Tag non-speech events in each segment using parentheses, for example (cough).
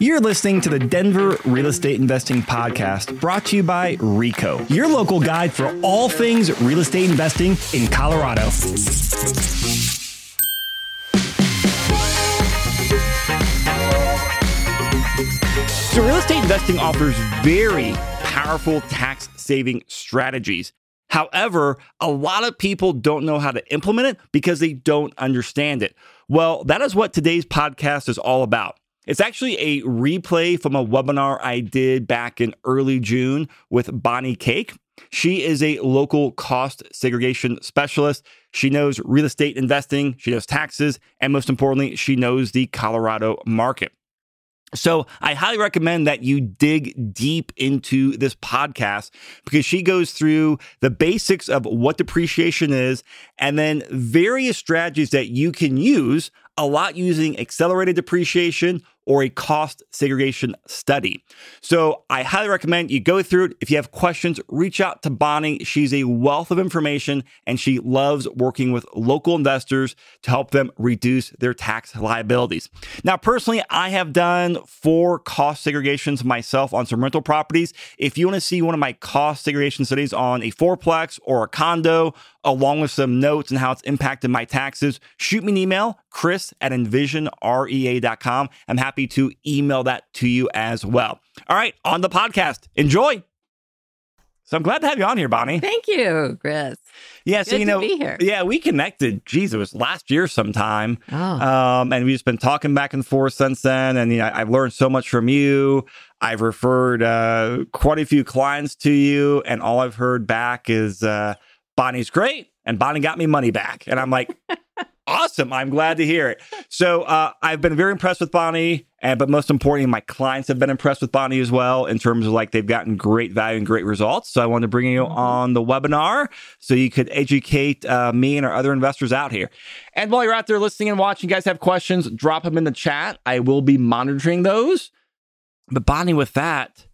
You're listening to the Denver Real Estate Investing Podcast brought to you by RICO, your local guide for all things real estate investing in Colorado. So, real estate investing offers very powerful tax saving strategies. However, a lot of people don't know how to implement it because they don't understand it. Well, that is what today's podcast is all about. It's actually a replay from a webinar I did back in early June with Bonnie Kaake. She is a local cost segregation specialist. She knows real estate investing, she knows taxes, and most importantly, she knows the Colorado market. So I highly recommend that you dig deep into this podcast because she goes through the basics of what depreciation is and then various strategies that you can use, a lot using accelerated depreciation or a cost segregation study. So I highly recommend you go through it. If you have questions, reach out to Bonnie. She's a wealth of information and she loves working with local investors to help them reduce their tax liabilities. Now, personally, I have done four cost segregations myself on some rental properties. If you want to see one of my cost segregation studies on a fourplex or a condo, along with some notes and how it's impacted my taxes, shoot me an email, chris at envisionrea.com. I'm happy to email that to you as well. All right, on the podcast. Enjoy. So I'm glad to have you on here, Bonnie. Thank you, Chris. Yeah, so Good you know, yeah, we connected. Geez, it was last year sometime, Oh, um, and we've just been talking back and forth since then. And you know, I've learned so much from you. I've referred uh, quite a few clients to you, and all I've heard back is uh, Bonnie's great, and Bonnie got me money back, and I'm like. (laughs) Awesome. I'm glad to hear it. So uh, I've been very impressed with Bonnie, and but most importantly, my clients have been impressed with Bonnie as well in terms of like they've gotten great value and great results. So I wanted to bring you Mhm. on the webinar so you could educate uh, me and our other investors out here. And while you're out there listening and watching, you guys have questions, drop them in the chat. I will be monitoring those. But Bonnie, with that,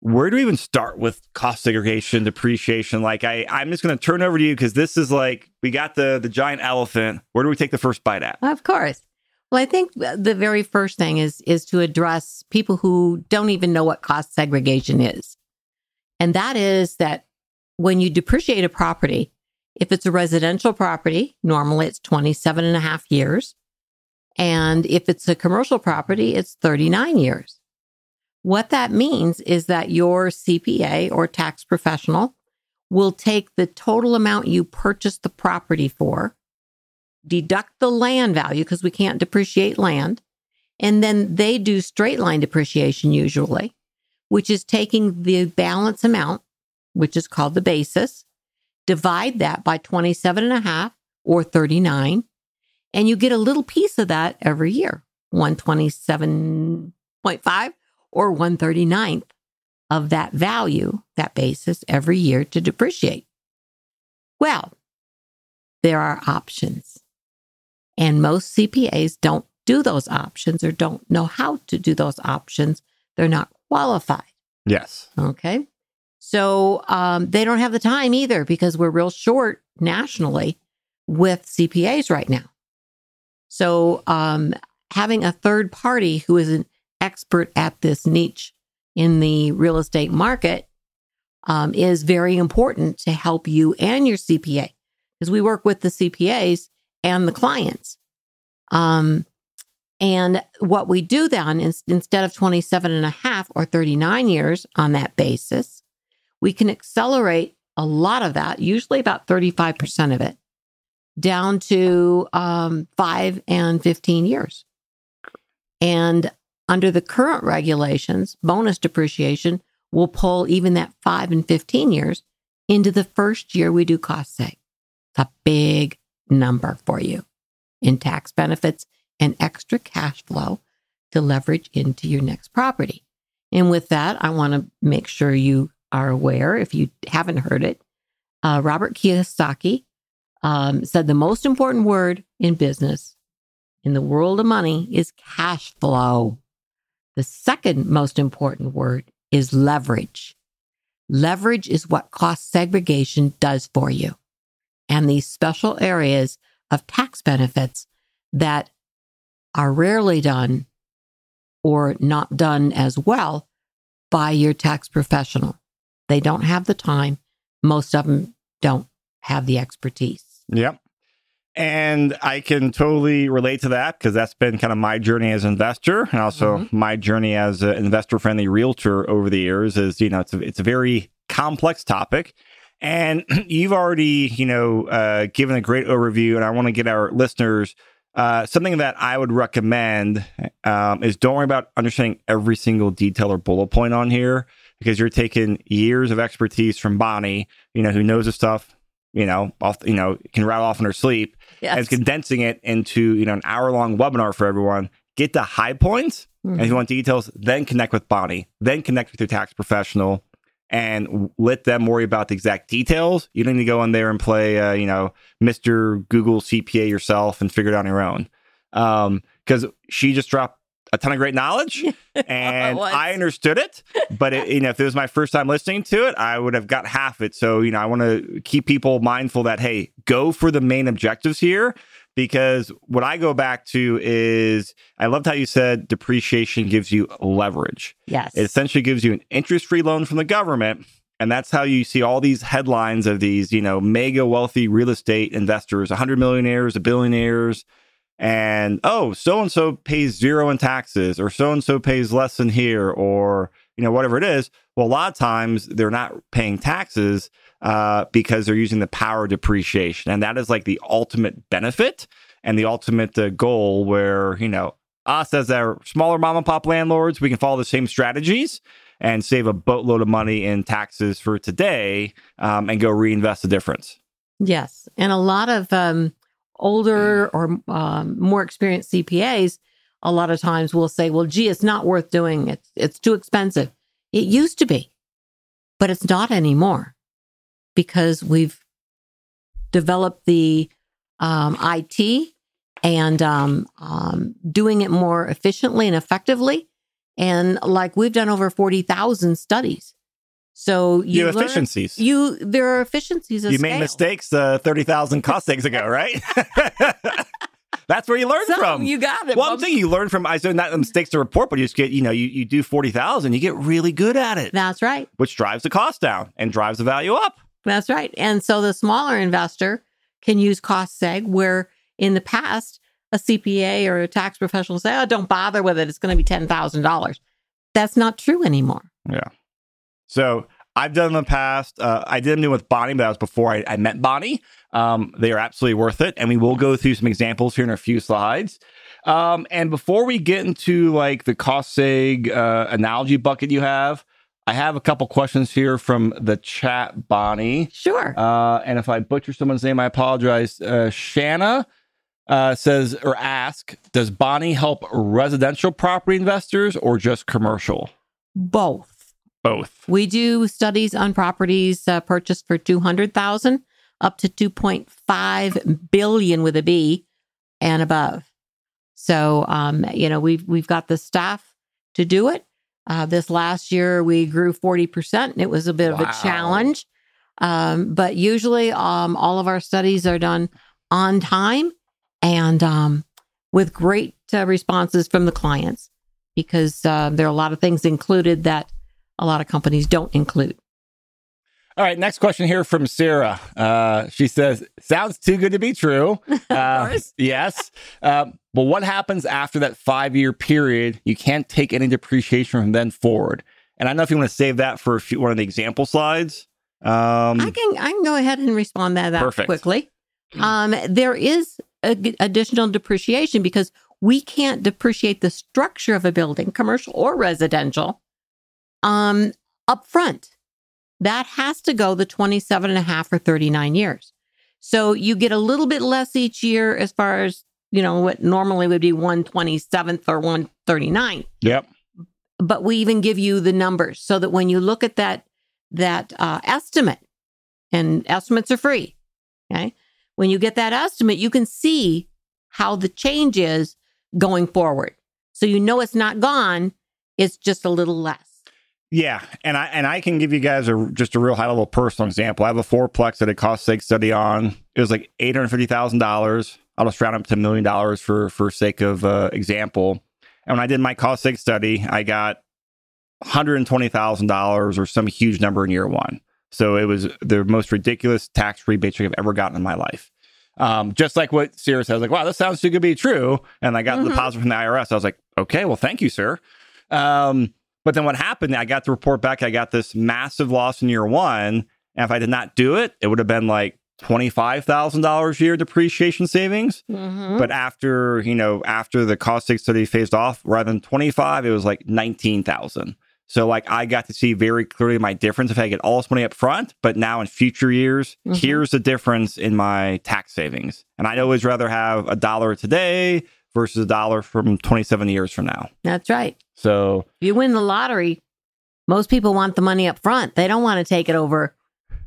where do we even start with cost segregation, depreciation? Like I, I'm just going to turn over to you because this is like we got the the giant elephant. Where do we take the first bite at? of course. Well, I think the very first thing is is to address people who don't even know what cost segregation is. And that is that when you depreciate a property, if it's a residential property, normally it's 27 and a half years. And if it's a commercial property, it's 39 years. What that means is that your CPA or tax professional will take the total amount you purchased the property for, deduct the land value because we can't depreciate land, and then they do straight line depreciation usually, which is taking the balance amount, which is called the basis, divide that by 27 and a half or 39, and you get a little piece of that every year, 127.5 or 139th of that value, that basis every year to depreciate. Well, there are options. And most CPAs don't do those options or don't know how to do those options. They're not qualified. Yes. Okay. So um, they don't have the time either because we're real short nationally with CPAs right now. So um, having a third party who is an expert at this niche in the real estate market um, is very important to help you and your CPA because we work with the CPAs and the clients. Um, and what we do then is instead of 27 and a half or 39 years on that basis, we can accelerate a lot of that, usually about 35% of it, down to um, five and 15 years. And under the current regulations, bonus depreciation will pull even that five and 15 years into the first year we do cost seg. It's a big number for you in tax benefits and extra cash flow to leverage into your next property. And with that, I want to make sure you are aware, if you haven't heard it, uh, Robert Kiyosaki um, said the most important word in business, in the world of money, is cash flow. The second most important word is leverage. Leverage is what cost segregation does for you. And these special areas of tax benefits that are rarely done or not done as well by your tax professional. They don't have the time. Most of them don't have the expertise. Yep. And I can totally relate to that because that's been kind of my journey as an investor and also mm-hmm. my journey as an investor friendly realtor over the years is, you know, it's a, it's a very complex topic. And (clears throat) you've already, you know, uh, given a great overview. And I want to get our listeners uh, something that I would recommend um, is don't worry about understanding every single detail or bullet point on here because you're taking years of expertise from Bonnie, you know, who knows the stuff, you know, off, you know, can rattle off in her sleep, yes. and condensing it into you know an hour long webinar for everyone. Get the high points, mm-hmm. and if you mm-hmm. want details, then connect with Bonnie, then connect with your tax professional, and let them worry about the exact details. You don't need to go in there and play, uh, you know, Mr. Google CPA yourself and figure it out on your own. Because um, she just dropped a ton of great knowledge (laughs) and I understood it. But, it, (laughs) you know, if it was my first time listening to it, I would have got half it. So, you know, I want to keep people mindful that, hey, go for the main objectives here because what I go back to is I loved how you said depreciation gives you leverage. Yes. It essentially gives you an interest free loan from the government. And that's how you see all these headlines of these, you know, mega wealthy real estate investors, 100 millionaires, a billionaires. And oh, so and so pays zero in taxes, or so and so pays less than here, or, you know, whatever it is. Well, a lot of times they're not paying taxes uh, because they're using the power depreciation. And that is like the ultimate benefit and the ultimate uh, goal where, you know, us as our smaller mom and pop landlords, we can follow the same strategies and save a boatload of money in taxes for today um, and go reinvest the difference. Yes. And a lot of um, older or um, more experienced CPAs, a lot of times will say, well, gee, it's not worth doing. It's, it's too expensive. It used to be, but it's not anymore because we've developed the um, IT and um, um, doing it more efficiently and effectively. And like we've done over 40,000 studies. So you, you learn, efficiencies. You there are efficiencies. you made mistakes uh, thirty thousand cost segs ago, (laughs) right? (laughs) That's where you learn from. You got it. well one thing you learn from I said not the mistakes to report, but you just get you know you you do forty thousand, you get really good at it. That's right. Which drives the cost down and drives the value up. That's right. And so the smaller investor can use cost seg where in the past a CPA or a tax professional say, "Oh, don't bother with it. It's going to be ten thousand dollars." That's not true anymore. Yeah. So I've done in the past. Uh, I did them with Bonnie, but that was before I, I met Bonnie. Um, they are absolutely worth it, and we will go through some examples here in a few slides. Um, and before we get into like the cost seg uh, analogy bucket you have, I have a couple questions here from the chat, Bonnie. Sure. Uh, and if I butcher someone's name, I apologize. Uh, Shanna uh, says or ask Does Bonnie help residential property investors or just commercial? Both. Both. We do studies on properties uh, purchased for 200000 up to 2.5 billion with a B and above. So, um, you know, we've we've got the staff to do it. Uh, this last year, we grew 40%. And it was a bit wow. of a challenge. Um, but usually, um, all of our studies are done on time and um, with great uh, responses from the clients because uh, there are a lot of things included that a lot of companies don't include. All right, next question here from Sarah. Uh, she says, "Sounds too good to be true." (laughs) Uh, yes, uh, but what happens after that five-year period? You can't take any depreciation from then forward. And I don't know if you want to save that for few, one of the example slides. Um, I can I can go ahead and respond that perfect. quickly. Um, there is additional depreciation because we can't depreciate the structure of a building, commercial or residential, um, up front that has to go the 27 and a half or 39 years. So you get a little bit less each year as far as, you know, what normally would be 127th or 139. Yep. But we even give you the numbers so that when you look at that that uh, estimate, and estimates are free, okay? When you get that estimate, you can see how the change is going forward. So you know it's not gone, it's just a little less. Yeah, and I and I can give you guys a just a real high level personal example. I have a fourplex that a cost seg study on. It was like eight hundred fifty thousand dollars. I'll just round up to a million dollars for for sake of uh, example. And when I did my cost seg study, I got $120,000 or some huge number in year one. So it was the most ridiculous tax rebate check I've ever gotten in my life. Um, just like what I was like, wow, this sounds too good to be true. And I got Mhm. the deposit from the IRS. I was like, okay, well, thank you, sir. Um, but then what happened? I got the report back. I got this massive loss in year one. And if I did not do it, it would have been like $25,000 a year depreciation savings. Mhm. But after, you know, after the cost seg study phased off, rather than 25, it was like 19,000. So like I got to see very clearly my difference if I get all this money up front, but now in future years, Mhm. here's the difference in my tax savings. And I'd always rather have a dollar today versus a dollar from 27 years from now. That's right. So If you win the lottery, most people want the money up front. They don't want to take it over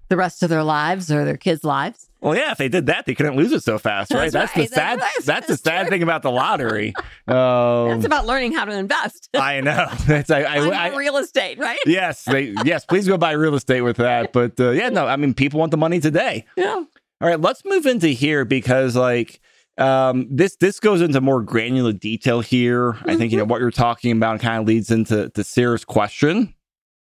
the rest of their lives or their kids' lives. Well, yeah, if they did that, they couldn't lose it so fast, right? That's That's, right. the sad. That's That's, the sad thing about the lottery. (laughs) Um, That's about learning how to invest. I know. (laughs) That's I, I, (laughs) I, real estate, right? yes, they, yes. Please go buy real estate with that. But uh, yeah, no. I mean, people want the money today. Yeah. All right, let's move into here because like um, this this goes into more granular detail here. I think you know what you're talking about kind of leads into to Sarah's question.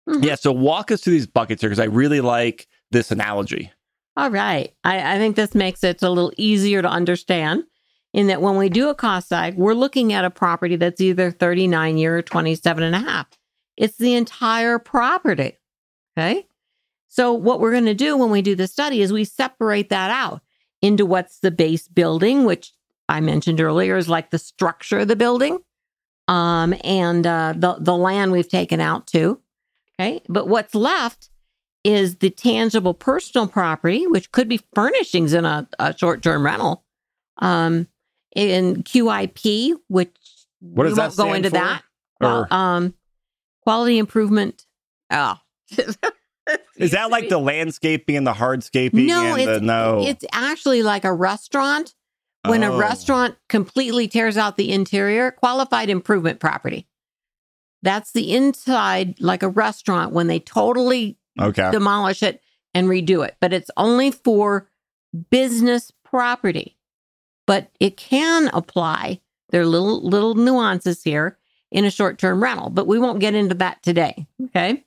Mhm. Yeah, so walk us through these buckets here because I really like this analogy. All right. I, I think this makes it a little easier to understand in that when we do a cost seg, we're looking at a property that's either 39 year or 27 and a half. It's the entire property. Okay. So what we're going to do when we do the study is we separate that out into what's the base building, which I mentioned earlier is like the structure of the building, um, and uh, the the land we've taken out too. Okay, but what's left is the tangible personal property, which could be furnishings in a, a short term rental, um, in QIP, which What does we that won't go into for? that. Well, um, quality improvement. Oh. (laughs) (laughs) is that like the landscaping and the hardscaping no, and it's, the no? it's actually like a restaurant. When a Oh. restaurant completely tears out the interior, qualified improvement property. That's the inside, like a restaurant, when they totally okay. demolish it and redo it. But it's only for business property. But it can apply. There are little little nuances here in a short-term rental, but we won't get into that today. Okay.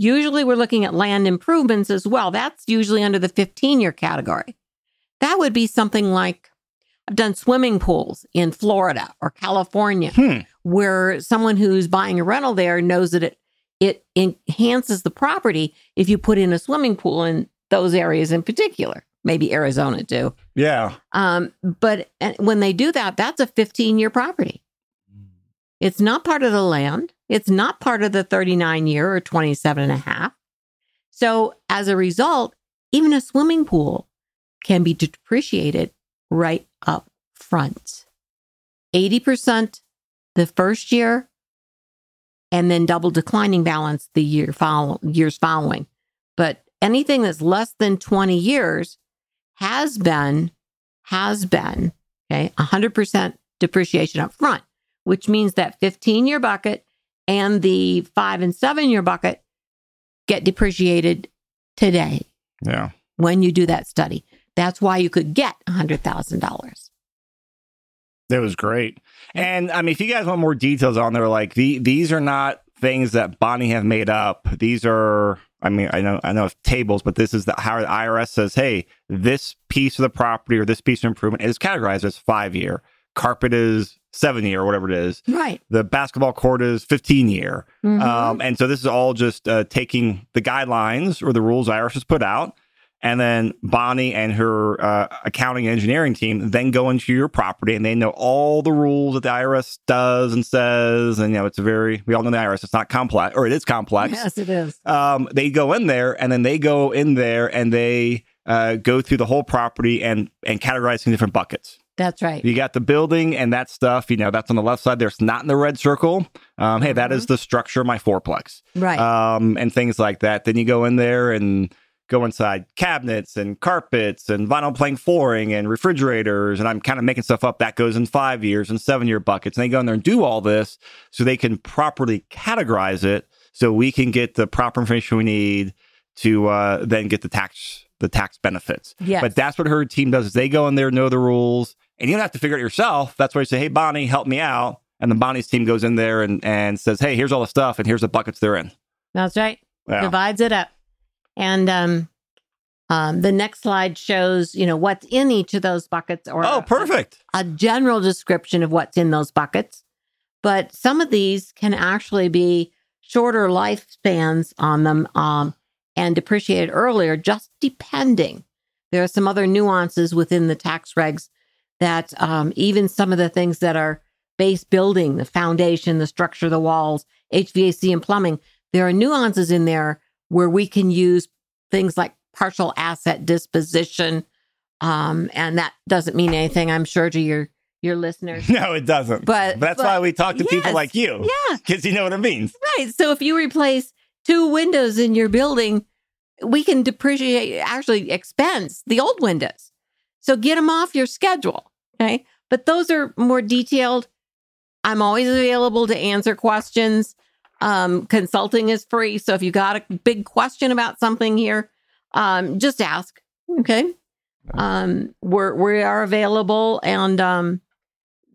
Usually we're looking at land improvements as well. That's usually under the 15-year category. That would be something like I've done swimming pools in Florida or California Hmm. where someone who's buying a rental there knows that it it enhances the property if you put in a swimming pool in those areas in particular maybe arizona too Yeah. um, but when they do that that's a 15 year property it's not part of the land it's not part of the 39 year or 27 and a half so as a result even a swimming pool can be depreciated right up front 80% the first year and then double declining balance the year follow years following. But anything that's less than 20 years has been has been okay 100% depreciation up front, which means that 15 year bucket and the 5 and 7 year bucket get depreciated today Yeah. when you do that study. That's why you could get $100,000. That was great. And I mean, if you guys want more details on there, like the these are not things that Bonnie have made up. These are, I mean, I know I know of tables, but this is the how the IRS says, hey, this piece of the property or this piece of improvement is categorized as five year. Carpet is seven year, or whatever it is. Right. The basketball court is 15 year. Mhm. Um, and so this is all just uh, taking the guidelines or the rules IRS has put out. And then Bonnie and her uh, accounting and engineering team then go into your property and they know all the rules that the IRS does and says. And, you know, it's a very, we all know the IRS, it's not complex, or it is complex. yes, it is. Um, they go in there and then they go in there and they uh, go through the whole property and, and categorize in different buckets. That's right. You got the building and that stuff, you know, that's on the left side There's not in the red circle. Um, hey, that is the structure of my fourplex Right. um, and things like that. Then you go in there and go inside cabinets and carpets and vinyl plank flooring and refrigerators. And I'm kind of making stuff up that goes in five years and seven year buckets. And they go in there and do all this so they can properly categorize it so we can get the proper information we need to uh, then get the tax the tax benefits. yes. But that's what her team does is they go in there, know the rules, and you don't have to figure it yourself. That's why you say, hey, Bonnie, help me out. and then Bonnie's team goes in there and, and says, hey, here's all the stuff and here's the buckets they're in. That's right. Yeah. Divides it up. And um, um, the next slide shows, you know, what's in each of those buckets or Oh, perfect. a general description of what's in those buckets. But some of these can actually be shorter lifespans on them um, and depreciated earlier, just depending. There are some other nuances within the tax regs that um, even some of the things that are base building, the foundation, the structure, the walls, HVAC, and plumbing, there are nuances in there where we can use things like partial asset disposition. Um, and that doesn't mean anything, I'm sure, to your your listeners. (laughs) No, it doesn't. But- that's but- why we talk to people like you Yeah, because you know what it means. right. So if you replace two windows in your building, we can depreciate, actually expense the old windows. So get them off your schedule. Okay. But those are more detailed. I'm always available to answer questions. Um, consulting is free. So if you got a big question about something here, um, just ask. Okay. Um, we're we are available and um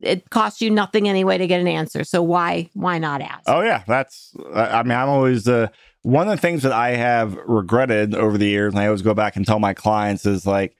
it costs you nothing anyway to get an answer. So why why not ask? Oh yeah, that's. I mean, I'm always uh, one of the things that I have regretted over the years, and I always go back and tell my clients is like,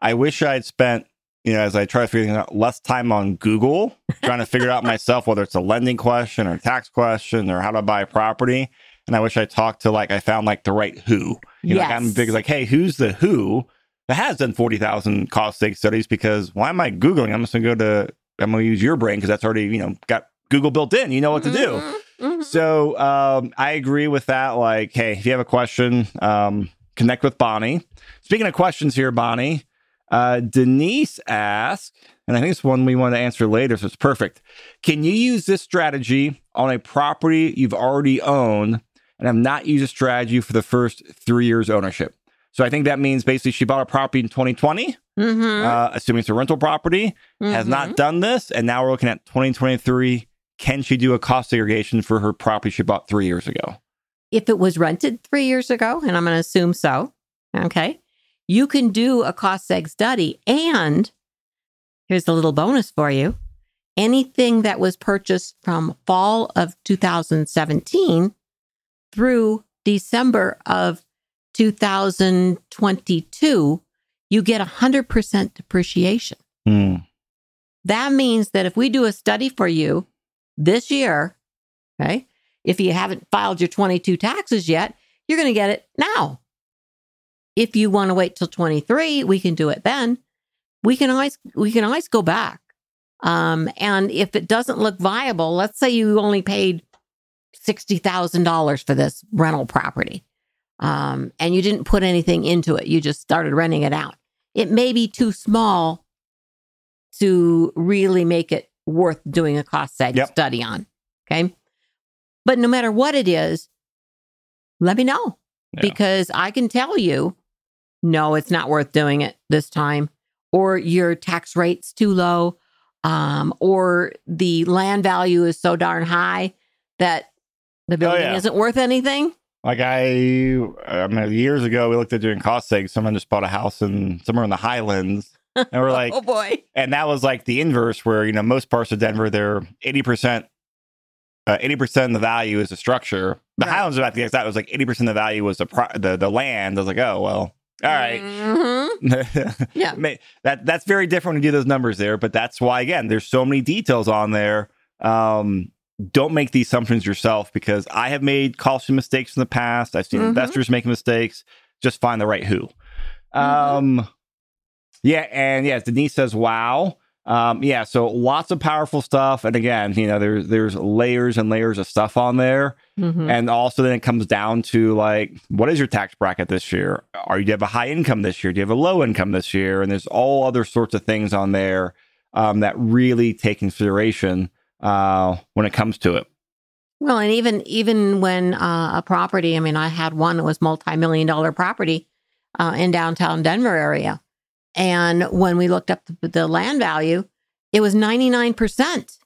I wish I'd spent, you know, as I try to figure out, less time on Google (laughs) trying to figure out myself, whether it's a lending question or a tax question or how to buy a property. And I wish I talked to like I found like the right who. You know, like I'm big like, hey, who's the who that has done forty thousand cost seg studies? Because why am I googling? I'm just gonna go to I'm gonna use your brain because that's already you know got Google built in. You know what to do. Mhm, mhm. So um, I agree with that. Like, hey, if you have a question, um, connect with Bonnie. Speaking of questions here, Bonnie, uh, Denise asked, and I think it's one we want to answer later, so it's perfect. Can you use this strategy on a property you've already owned and have not used a strategy for the first three years ownership? So I think that means basically she bought a property in 2020, Mhm, uh, assuming it's a rental property, has mhm. not done this, and now we're looking at 2023. Can she do a cost segregation for her property she bought three years ago? If it was rented three years ago, and I'm going to assume so, okay, you can do a cost seg study. And here's a little bonus for you anything that was purchased from fall of 2017 through December of 2022, you get 100% depreciation. Hmm. That means that if we do a study for you this year, okay, if you haven't filed your 22 taxes yet, you're going to get it now. If you want to wait till 23, we can do it then. We can always we can always go back. Um, and if it doesn't look viable, let's say you only paid $60,000 for this rental property. Um, and you didn't put anything into it. You just started renting it out. It may be too small to really make it worth doing a cost seg Yep. study on. Okay. But no matter what it is, let me know Yeah. because I can tell you, no, it's not worth doing it this time, or your tax rate's too low, um, or the land value is so darn high that the building Oh, yeah. isn't worth anything. Like I, I mean, years ago, we looked at doing cost seg. Someone just bought a house in somewhere in the Highlands, and we're (laughs) like, oh boy. and that was like the inverse, where you know most parts of Denver, they're eighty percent, uh, eighty percent of the value is the structure. The Right. Highlands, about the exact, It was like eighty percent of the value was the pro- the the land. I was like, oh well, all right. Mhm. (laughs) Yeah. That that's very different when you do those numbers there, but that's why again, there's so many details on there. Um, don't make the assumptions yourself because I have made caution mistakes in the past. I've seen Mhm. investors make mistakes. Just find the right who. Um, yeah, and yeah, Denise says, "Wow." Um, yeah, so lots of powerful stuff, and again, you know, there's there's layers and layers of stuff on there. Mhm. And also then it comes down to like, what is your tax bracket this year? Are you do you have a high income this year? Do you have a low income this year? And there's all other sorts of things on there um, that really take consideration uh, when it comes to it. Well, and even even when uh, a property, I mean, I had one that was multi-million dollar property uh, in downtown Denver area, and when we looked up the, the land value, it was ninety nine percent.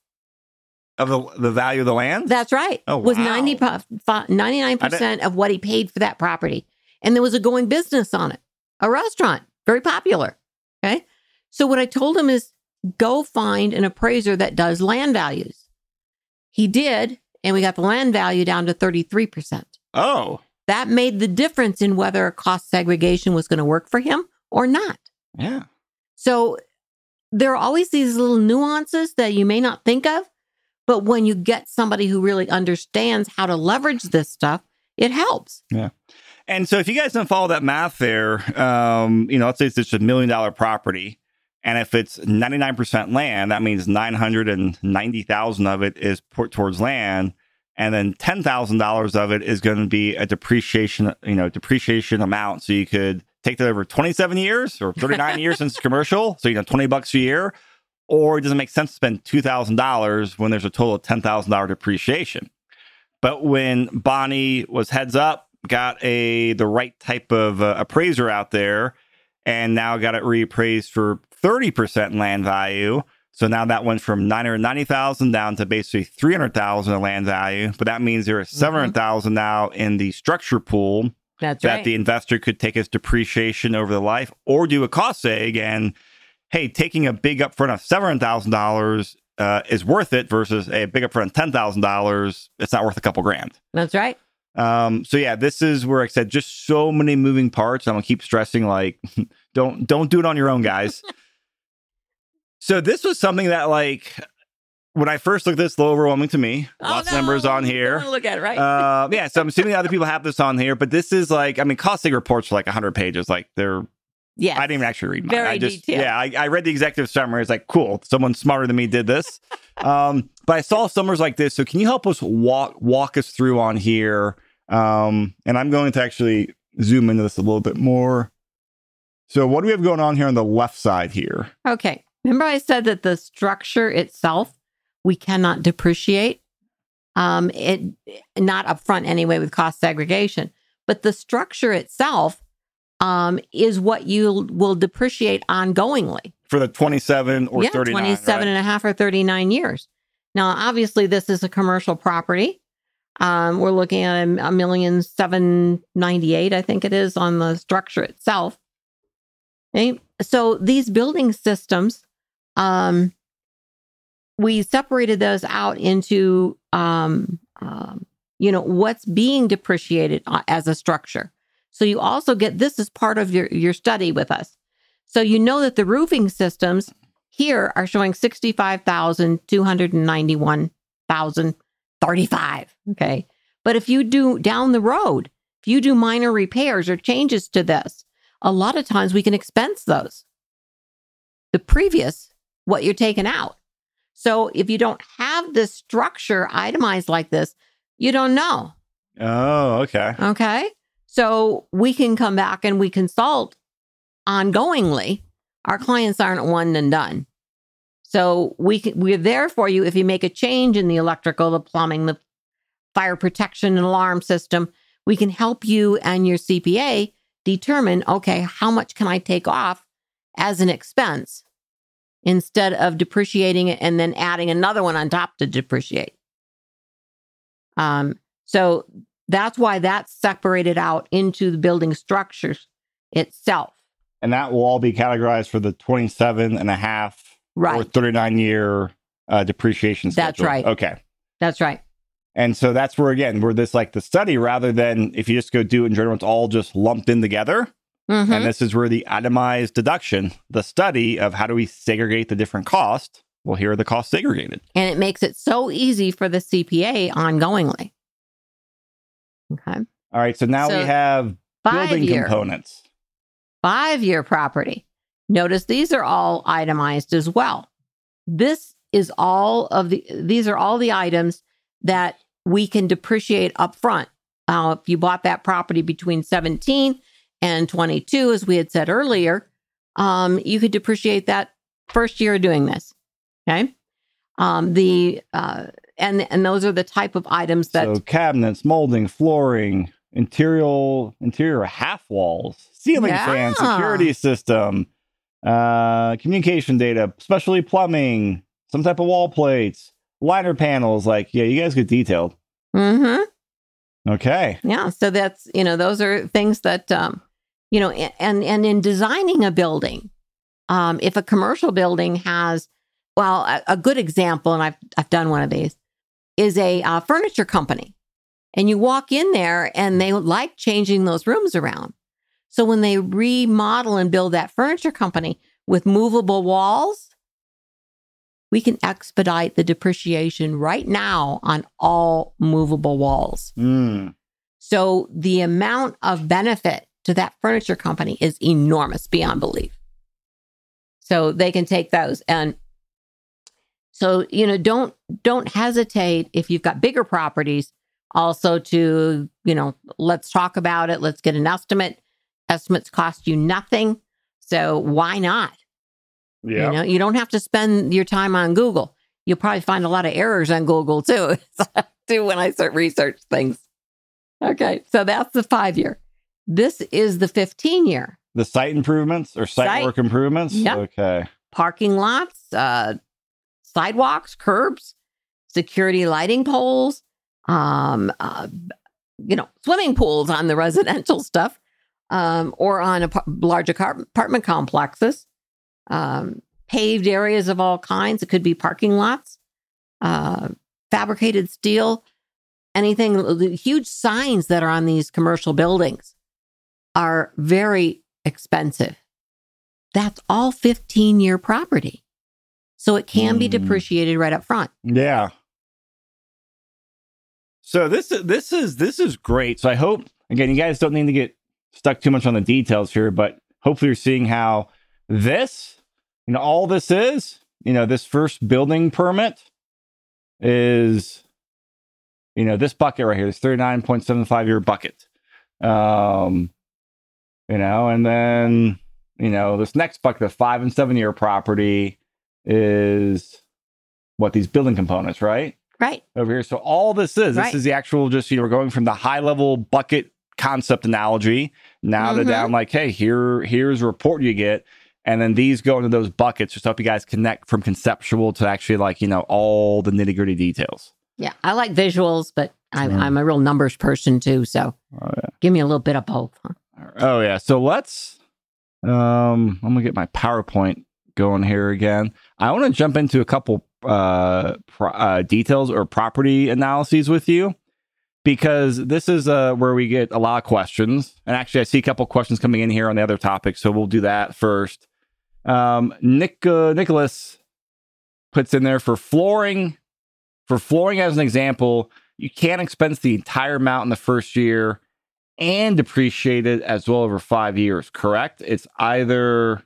Of the, the value of the land? That's right. Oh, wow. was wow. 99 percent of what he paid for that property, and there was a going business on it, a restaurant, very popular. Okay, so what I told him is go find an appraiser that does land values. He did, and we got the land value down to 33%. Oh, That made the difference in whether a cost segregation was going to work for him or not. Yeah. So there are always these little nuances that you may not think of, but when you get somebody who really understands how to leverage this stuff, it helps. Yeah. And so if you guys don't follow that math there, um, you know, let's say it's just a million dollar property. And if it's 99% land, that means 990,000 of it is put towards land. And then $10,000 of it is going to be a depreciation, you know, depreciation amount. So you could take that over 27 years or 39 years since commercial. So, you know, 20 bucks a year. Or it doesn't make sense to spend $2,000 when there's a total of $10,000 depreciation. But when Bonnie was heads up, got a the right type of uh, appraiser out there, and now got it reappraised for thirty percent land value. So now that went from nine hundred ninety thousand down to basically three hundred thousand in land value. But that means there is seven hundred thousand now in the structure pool That's that right. the investor could take as depreciation over the life, or do a cost seg. And hey, taking a big upfront of seven thousand dollars uh, is worth it versus a big upfront of ten thousand dollars. It's not worth a couple grand. That's right. Um, so yeah, this is where I said just so many moving parts. I'm gonna keep stressing like (laughs) don't don't do it on your own, guys. (laughs) so this was something that like when I first looked at this, a little overwhelming to me. Lots of numbers on Oh, here. Look at it, right? Uh, yeah, so I'm assuming other people have this on here, but this is like, I mean, costing reports are like 100 pages. Like they're, yeah, I didn't even actually read mine. Very I just, detailed. yeah, I, I read the executive summary. It's like, cool, someone smarter than me did this. (laughs) um, but I saw summaries like this. So can you help us walk walk us through on here? Um, and I'm going to actually zoom into this a little bit more. So what do we have going on here on the left side here? Okay. Remember, I said that the structure itself we cannot depreciate. Um, it not upfront anyway with cost segregation, but the structure itself um, is what you will depreciate ongoingly. For the 27 or yeah, 39. 27 right? and a half or 39 years. Now, obviously, this is a commercial property. Um, we're looking at a, a million seven ninety eight, I think it is, on the structure itself. Okay. So these building systems, um, we separated those out into, um, um, you know, what's being depreciated uh, as a structure. So you also get this as part of your your study with us. So you know that the roofing systems here are showing 65,291,035. Okay. But if you do down the road, if you do minor repairs or changes to this, a lot of times we can expense those. The previous, what you're taking out. So if you don't have this structure itemized like this, you don't know. Oh, okay. Okay. So we can come back and we consult ongoingly. Our clients aren't one and done. So we can, we're there for you if you make a change in the electrical, the plumbing, the fire protection and alarm system. We can help you and your CPA determine okay, how much can I take off as an expense instead of depreciating it and then adding another one on top to depreciate. Um, so that's why that's separated out into the building structures itself. And that will all be categorized for the 27 and a half or 39 year uh, depreciation That's right. Okay. That's right. And so that's where, again, where this like the study rather than if you just go do it in general, it's all just lumped in together. Mhm. And this is where the itemized deduction, the study of how do we segregate the different costs. Well, here are the costs segregated. And it makes it so easy for the CPA ongoingly. Okay. All right. So now So, we have building year, components. five year property. Notice these are all itemized as well. This is all of the, these are all the items that we can depreciate upfront. Uh, if you bought that property between 17 and 22, as we had said earlier, um, you could depreciate that first year of doing this. Okay. Um, the, uh, and, and those are the type of items that so cabinets, molding, flooring, interior interior half walls, ceiling fan, security system, uh, communication data, specialty plumbing, some type of wall plates, liner panels. Like, yeah, you guys get detailed. Mm-hmm. Okay. Yeah. So that's, you know, those are things that, um, you know, and, and in designing a building, um, if a commercial building has, well, a, a good example, and I've, I've done one of these. is a uh, furniture company. And you walk in there and they like changing those rooms around. So when they remodel and build that furniture company with movable walls, we can expedite the depreciation right now on all movable walls. Mm. So the amount of benefit to that furniture company is enormous beyond belief. So they can take those and so you know don't don't hesitate if you've got bigger properties also to you know let's talk about it let's get an estimate estimates cost you nothing so why not Yeah. you know, you don't have to spend your time on Google. You'll probably find a lot of errors on Google too. (laughs) too when I start research things. Okay, so that's the five year. This is the 15 year. The site improvements or site, Site. work improvements? Yep. Okay. Parking lots, uh, sidewalks, curbs, security lighting poles, um, uh, you know, swimming pools on the (laughs) residential stuff, um, or on ap- large apart- apartment complexes, um, paved areas of all kinds. It could be parking lots, uh, fabricated steel, anything. Huge signs that are on these commercial buildings are very expensive. That's all 15 year property. So it can be Mm. depreciated right up front. Yeah. So this is this is this is great. So I hope again you guys don't need to get stuck too much on the details here, but hopefully you're seeing how this, you know, all this is, you know, this first building permit is, you know, this bucket right here, this 39.75 year bucket. Um, you know, and then, you know, this next bucket, the five and seven year property is what these building components, right? Right. Over here. So all this is, Right. this is the actual just, you know, we're going from the high level bucket concept analogy now to Mhm. down like, hey, here, here's a report you get. And then these go into those buckets just to help you guys connect from conceptual to actually like, you know, all the nitty gritty details. Yeah. I like visuals, but I'm, Mm. I'm a real numbers person too. So Oh, yeah. give me a little bit of both. huh? Oh yeah. So let's um I'm gonna get my PowerPoint going here again. I want to jump into a couple uh, pro- uh details or property analyses with you because this is uh where we get a lot of questions. And actually I see a couple questions coming in here on the other topics, so we'll do that first. Um Nick uh, Nicholas puts in there for flooring for flooring as an example, you can't expense the entire amount in the first year and depreciated as well over five years, correct? It's either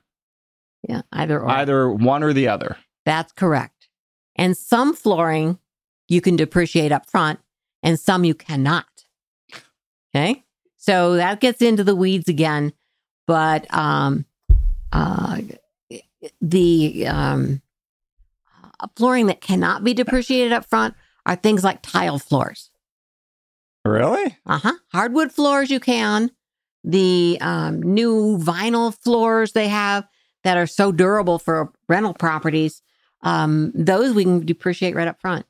Yeah. Either or. either one or the other. That's correct. And some flooring you can depreciate up front and some you cannot. Okay. So that gets into the weeds again. But um, uh, the um, uh, flooring that cannot be depreciated up front are things like tile floors. Really? Uh huh. Hardwood floors you can. The um, new vinyl floors they have that are so durable for rental properties, um, those we can depreciate right up front.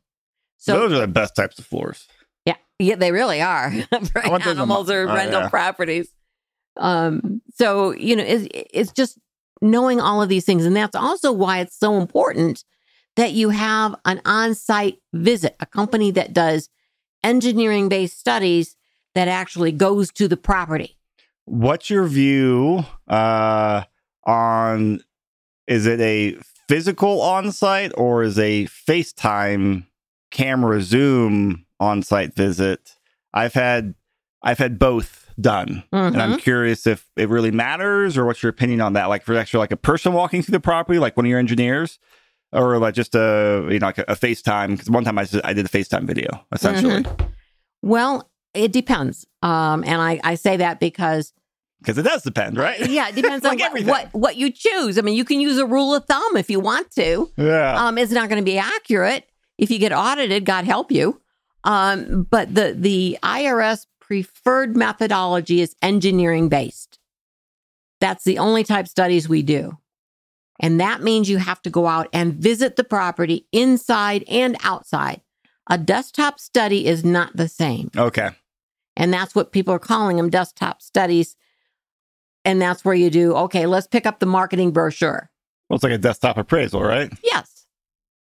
So Those are the best types of floors. yeah, yeah, they really are (laughs) for I want those on my- animals or oh, rental yeah. properties. Um, so you know, it's, it's just knowing all of these things, and that's also why it's so important that you have an on-site visit, a company that does engineering-based studies that actually goes to the property. What's your view uh, on is it a physical on site or is a FaceTime camera Zoom on site visit? I've had I've had both done. And Mhm. I'm curious if it really matters or what's your opinion on that? Like for actually like a person walking through the property, like one of your engineers, or like just a you know like a, a FaceTime. Because one time I I did a FaceTime video essentially Well, it depends, um, and I, I say that because because it does depend, right? yeah, it depends (laughs) Like on what, what what you choose. I mean, you can use a rule of thumb if you want to. Yeah. Um, it's not going to be accurate if you get audited. God help you. Um, but the the IRS preferred methodology is engineering based. That's the only type studies we do. And that means you have to go out and visit the property inside and outside. A desktop study is not the same. okay. And that's what people are calling them desktop studies. And that's where you do, okay, let's pick up the marketing brochure. Well, it's like a desktop appraisal, right? Yes.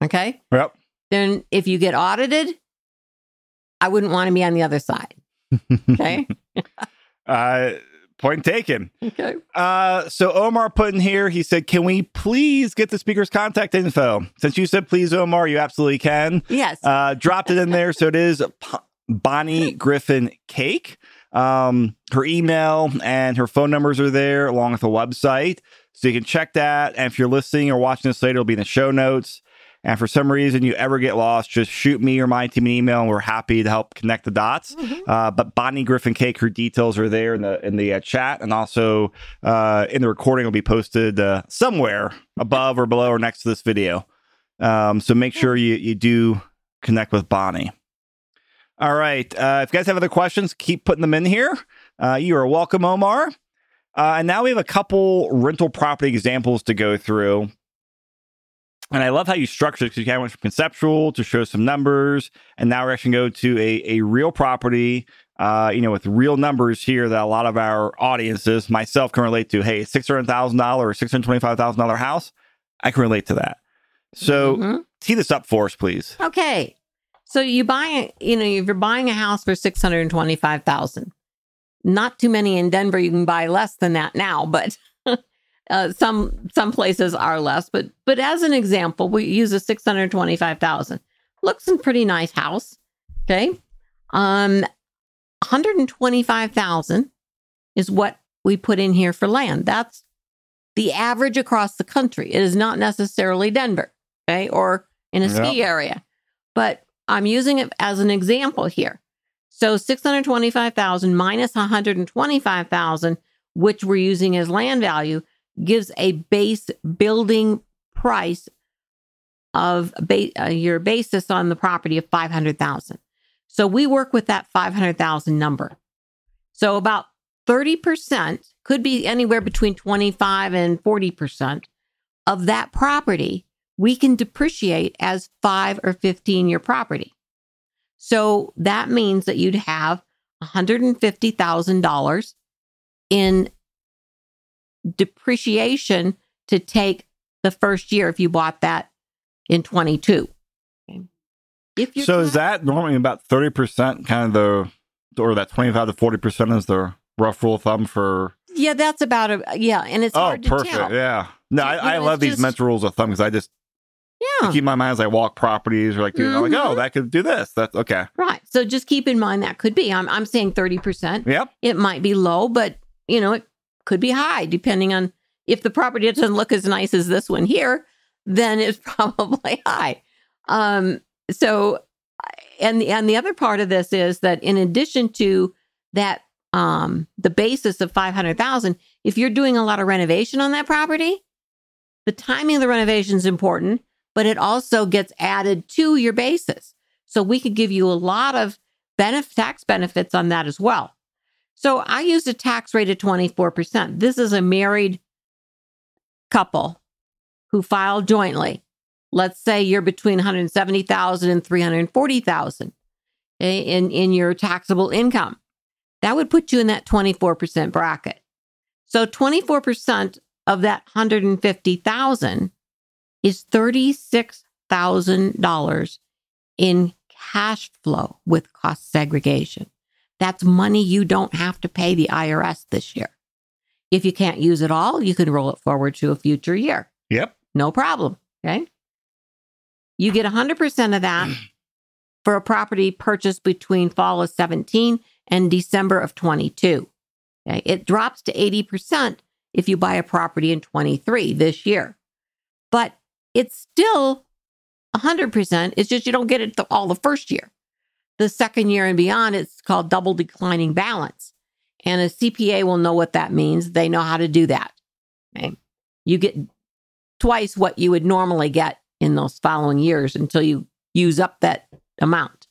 Okay. Yep. Then if you get audited, I wouldn't want to be on the other side. (laughs) Okay. uh, point taken. okay. Uh, so Omar put in here, he said, Can we please get the speaker's contact info? Since you said please, Omar, you absolutely can. Yes. Uh, dropped it in there. So it is P- Bonnie (laughs) Griffin Kaake. Um, her email and her phone numbers are there along with the website. So you can check that. And if you're listening or watching this later, it'll be in the show notes. And for some reason you ever get lost, just shoot me or my team an email, and we're happy to help connect the dots. Mhm. Uh, but Bonnie Griffin Kaake, her details are there in the in the uh, chat, and also uh, in the recording will be posted uh, somewhere above or below or next to this video. Um, so make sure you you do connect with Bonnie. All right. Uh, if you guys have other questions, keep putting them in here. Uh, you are welcome, Omar. Uh, and now we have a couple rental property examples to go through. And I love how you structure it because you kind of went from conceptual to show some numbers. And now we're actually going to go to a, a real property, uh, you know, with real numbers here that a lot of our audiences, myself, can relate to. Hey, $600,000 or $625,000 house, I can relate to that. So Mhm. tee this up for us, please. Okay. So you buy, you know, if you're buying a house for six hundred and twenty-five thousand, not too many in Denver. You can buy less than that now, but uh, some some places are less. But but as an example, we use a six hundred twenty-five thousand. Looks a pretty nice house. Okay, um, one hundred and twenty-five thousand is what we put in here for land. That's the average across the country. It is not necessarily Denver, okay, or in a ski area, but I'm using it as an example here. So 625,000 minus 125,000, which we're using as land value, gives a base building price of ba- uh, your basis on the property of 500,000. So we work with that 500,000 number. So about 30% could be anywhere between 25 and 40% of that property we can depreciate as 5 or 15 year property. So that means that you'd have $150,000 in depreciation to take the first year if you bought that in 22. Okay. If So is that normally about 30% kind of the, or that 25 to 40% is the rough rule of thumb for? Yeah, that's about a yeah, and it's Oh, hard to perfect. tell. Yeah. No, You I, I it's love these just- mental rules of thumb because I just Yeah. keep my mind as I walk properties or like, do, I'm like, mm-hmm. oh, that could do this. That's okay. Right. So just keep in mind that could be. I'm I'm saying 30%. Yep. It might be low, but you know, it could be high depending on if the property doesn't look as nice as this one here, then it's (laughs) probably high. Um so and the and the other part of this is that in addition to that um the basis of 500,000, if you're doing a lot of renovation on that property, the timing of the renovation is important, but it also gets added to your basis. So we could give you a lot of benef- tax benefits on that as well. So I used a tax rate of 24%. This is a married couple who filed jointly. Let's say you're between 170,000 and 340,000 in in your taxable income. That would put you in that 24% bracket. So 24% of that 150,000 is $36,000 in cash flow with cost segregation. That's money you don't have to pay the IRS this year. If you can't use it all, you can roll it forward to a future year. Yep. No problem. Okay. You get 100% of that (clears throat) for a property purchased between fall of 17 and December of 22. Okay. It drops to 80% if you buy a property in 23 this year. But it's still 100%. It's just you don't get it all the first year. The second year and beyond, it's called double declining balance. And a CPA will know what that means. They know how to do that. Okay. You get twice what you would normally get in those following years until you use up that amount.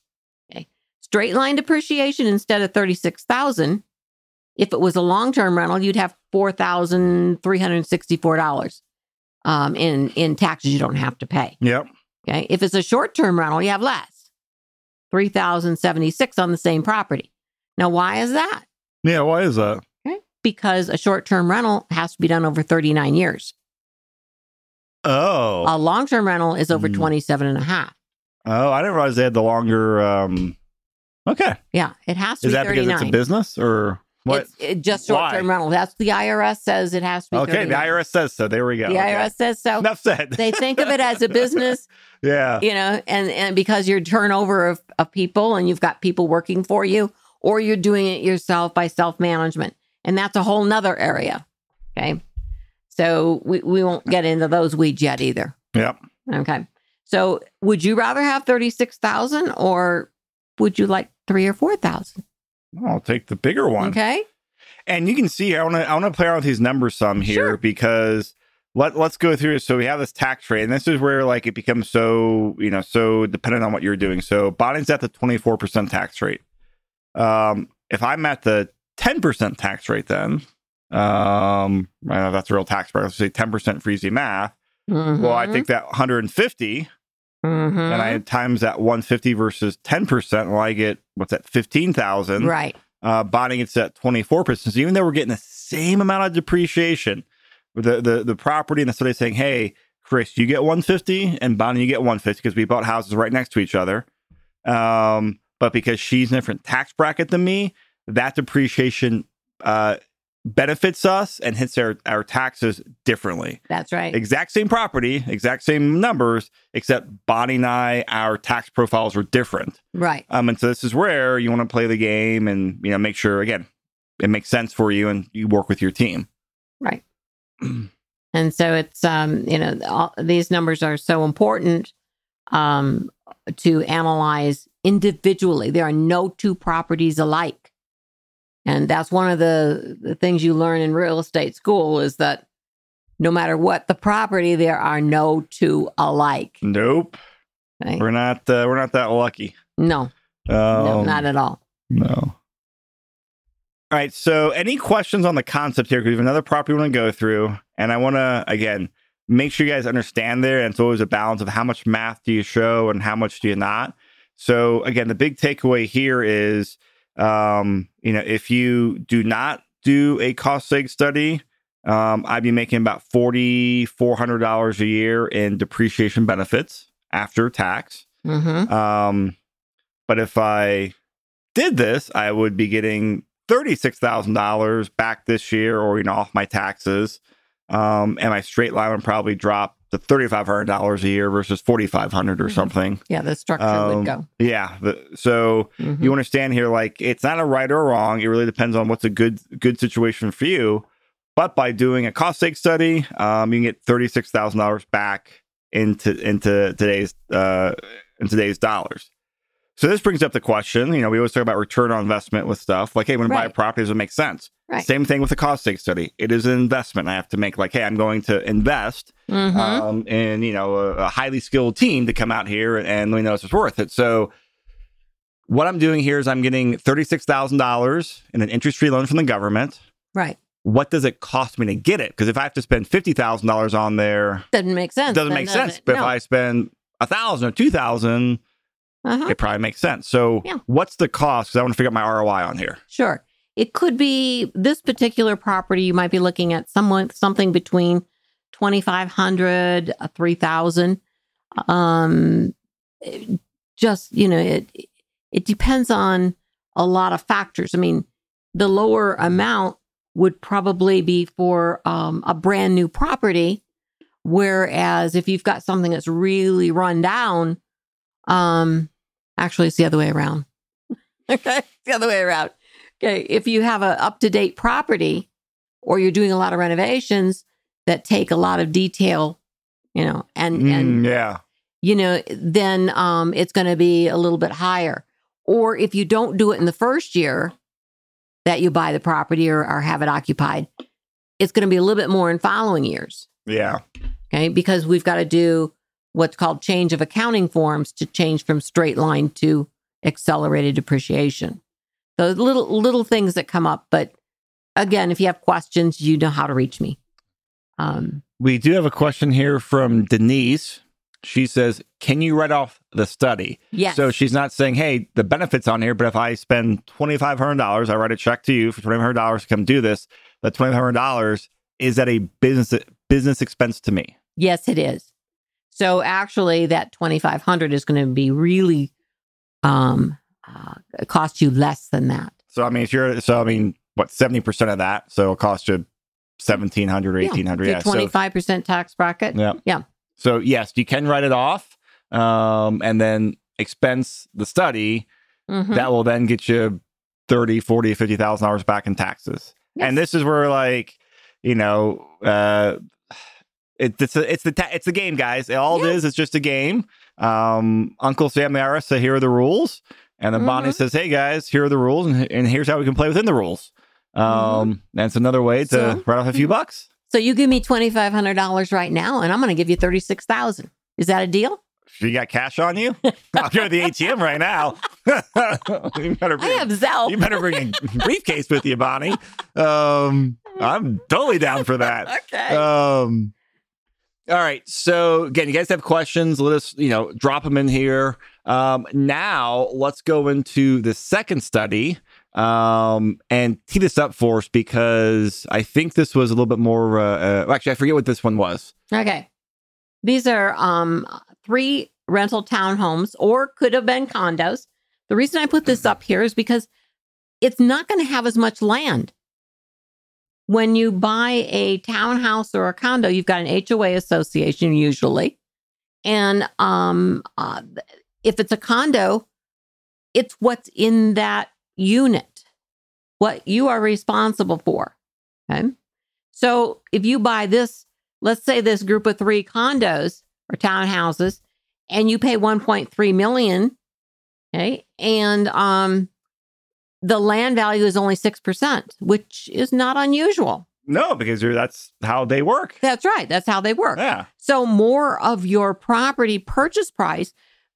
Okay. Straight line depreciation instead of 36,000. If it was a long-term rental, you'd have $4,364 um, in, in taxes you don't have to pay. Yep. Okay. If it's a short-term rental, you have less. 3,076 on the same property. Now, why is that? Yeah. Why is that? Okay. Because a short-term rental has to be done over 39 years. Oh. A long-term rental is over Hmm. 27 and a half. Oh, I didn't realize they had the longer um Okay. Yeah, it has to Is be that because it's a business or what? It's it, just short term rental. That's the IRS says it has to be. okay, the IRS says so. There we go. The Okay. IRS says so. Enough said. They think of it as a business, (laughs) yeah. you know, and and because you're turnover of, of people and you've got people working for you, or you're doing it yourself by self management, and that's a whole nother area. Okay, so we we won't get into those weeds yet either. Yep. Okay, so would you rather have thirty six thousand, or would you like three or four thousand? I'll take the bigger one. Okay, And you can see I want to I want to play around with these numbers some here Sure. because let let's go through it. So we have this tax rate, and this is where like it becomes so you know so dependent on what you're doing. So Bonnie's at the 24 percent tax rate. Um, if I'm at the 10 percent tax rate, then um, I know that's a real tax rate. Let's say 10 percent for easy math. Well, I think that 150 Mhm. and I had times that 150 versus 10 percent. Well, I get what's that 15,000 right. uh, Bonnie gets at 24%. So even though we're getting the same amount of depreciation, the the, the property and the study saying, hey, Chris, you get 150 and Bonnie, you get 150 because we bought houses right next to each other. Um, but because she's in a different tax bracket than me, that depreciation uh, benefits us and hits our, our taxes differently. That's right. Exact same property, exact same numbers, except Bonnie and I, our tax profiles are different. Right. Um, and so this is where you want to play the game and you know make sure again it makes sense for you and you work with your team. Right. (clears throat) and so it's um, you know, all, these numbers are so important um to analyze individually. There are no two properties alike. And that's one of the, the things you learn in real estate school is that no matter what the property, there are no two alike. Nope, Okay? we're not uh, we're not that lucky. No, no, Um, not at all. no. All right. So, any questions on the concept here? Because we have another property we want to go through, and I want to again make sure you guys understand there. And it's always a balance of how much math do you show and how much do you not. So, again, the big takeaway here is, um, you know, if you do not do a cost seg study, um, I'd be making about forty four hundred dollars a year in depreciation benefits after tax. hmm Um, but if I did this, I would be getting thirty-six thousand dollars back this year, or you know, off my taxes. Um, and my straight line would probably drop hundred dollars a year versus forty-five hundred or Mhm. something. Yeah, the structure Um, would go. Yeah. the- so Mhm. you understand here, like it's not a right or wrong. It really depends on what's a good good situation for you. But by doing a cost seg study, um, you can get thirty-six thousand dollars back into into today's uh, in today's dollars. So this brings up the question. You know, we always talk about return on investment with stuff. Like, hey, when I buy a Right. property, does it make sense? Right. Same thing with the cost seg study. It is an investment. I have to make like, hey, I'm going to invest Mhm. um, in you know a, a highly skilled team to come out here and, and let me know if it's worth it. So what I'm doing here is I'm getting thirty six thousand dollars in an interest free loan from the government. right. What does it cost me to get it? Because if I have to spend fifty thousand dollars on there, Doesn't make sense. doesn't make does sense. it? But if I spend a thousand or two thousand, Uh-huh. it probably makes sense. So Yeah. what's the cost? Because I want to figure out my ROI on here. Sure. It could be this particular property. You might be looking at someone something between twenty five hundred, three thousand. Um, just you know, it it depends on a lot of factors. I mean, the lower amount would probably be for um, a brand new property, whereas if you've got something that's really run down, um, actually, it's the other way around. (laughs) okay, it's the other way around. Okay, if you have a up to date property, or you're doing a lot of renovations that take a lot of detail, you know, and and Mm, yeah. you know, then um, it's going to be a little bit higher. Or if you don't do it in the first year that you buy the property or, or have it occupied, it's going to be a little bit more in following years. Yeah. Okay, because we've got to do what's called change of accounting forms to change from straight line to accelerated depreciation. So little little things that come up, but again, if you have questions, you know how to reach me. Um, We do have a question here from Denise. She says, Can you write off the study? yes. So she's not saying, Hey, the benefits on here, but if I spend $2,500, I write a check to you for $2,500 to come do this, that $2,500 is that a business business expense to me? Yes, it is. So actually, that twenty five hundred is going to be really um, uh, cost you less than that. So I mean, if you're so I mean, what seventy percent of that? So it'll cost you seventeen hundred or eighteen hundred. Yeah, twenty five percent tax bracket. Yeah, yeah. So yes, you can write it off, um, and then expense the study. Mm-hmm. That will then get you 30, 40, 50,000 dollars back in taxes. Yes. And this is where like, you know, uh it, it's a, it's the ta- it's the game, guys. All yeah. it is is just a game. Um, Uncle Sam Yara said, "Here are the rules," and then mm-hmm. Bonnie says, "Hey guys, here are the rules, and, and here's how we can play within the rules." Um, mm-hmm. That's another way to so, write off a few bucks. So you give me twenty five hundred dollars right now, and I'm going to give you thirty six thousand. Is that a deal? You got cash on you? (laughs) I'll go to the ATM right now. (laughs) you better bring, I have Zelle. You better bring a briefcase with you, Bonnie. Um, I'm totally down for that. (laughs) okay. Um, all right. So again, you guys have questions? Let us, you know, drop them in here. Um, now let's go into the second study um, and tee this up for us because I think this was a little bit more. Uh, uh, actually, I forget what this one was. Okay. These are um, three rental townhomes or could have been condos. The reason I put this up here is because it's not going to have as much land. When you buy a townhouse or a condo, you've got an HOA association usually. And um, uh, if it's a condo, it's what's in that unit, what you are responsible for. Okay. So if you buy this, let's say this group of three condos or townhouses, and you pay 1.3 million, okay, and um, the land value is only six percent, which is not unusual. No, because that's how they work. That's right. That's how they work. Yeah. So more of your property purchase price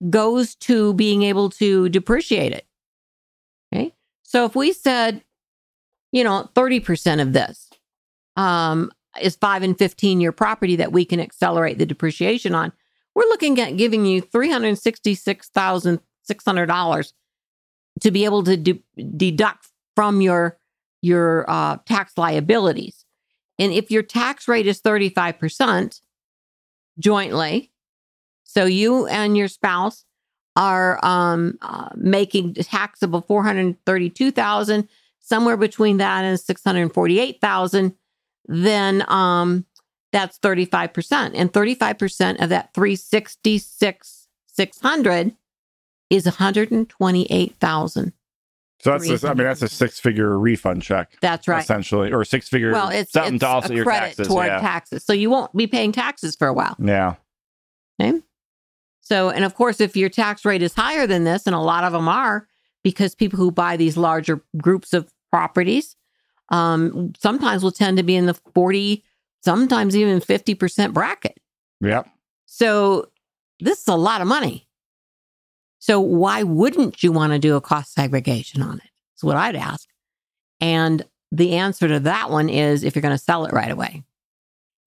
goes to being able to depreciate it. Okay. So if we said, you know, 30% of this um, is five and 15 year property that we can accelerate the depreciation on, we're looking at giving you $366,600 to be able to de- deduct from your your uh, tax liabilities. And if your tax rate is 35% jointly, so you and your spouse are um, uh, making taxable 432,000, somewhere between that and 648,000, then um, that's 35%. And 35% of that 366 600 is 128,000. So that's a, I mean that's a six figure refund check. That's right. Essentially or six figure well, it's, something it's to offset your taxes. toward yeah. taxes. So you won't be paying taxes for a while. Yeah. Okay. So and of course if your tax rate is higher than this and a lot of them are because people who buy these larger groups of properties um, sometimes will tend to be in the 40 sometimes even 50% bracket. Yep. So this is a lot of money. So why wouldn't you want to do a cost segregation on it? That's what I'd ask. And the answer to that one is if you're going to sell it right away.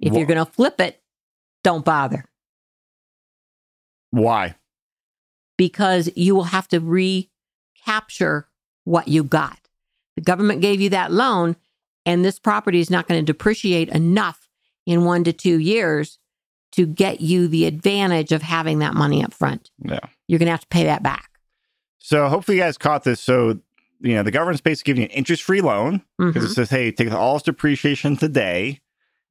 If you're going to flip it, don't bother. Why? Because you will have to recapture what you got. The government gave you that loan, and this property is not going to depreciate enough in one to two years to get you the advantage of having that money up front. Yeah. You're going to have to pay that back. So hopefully you guys caught this. So, you know, the government's basically giving you an interest free loan because mm-hmm. it says, hey, take all this depreciation today.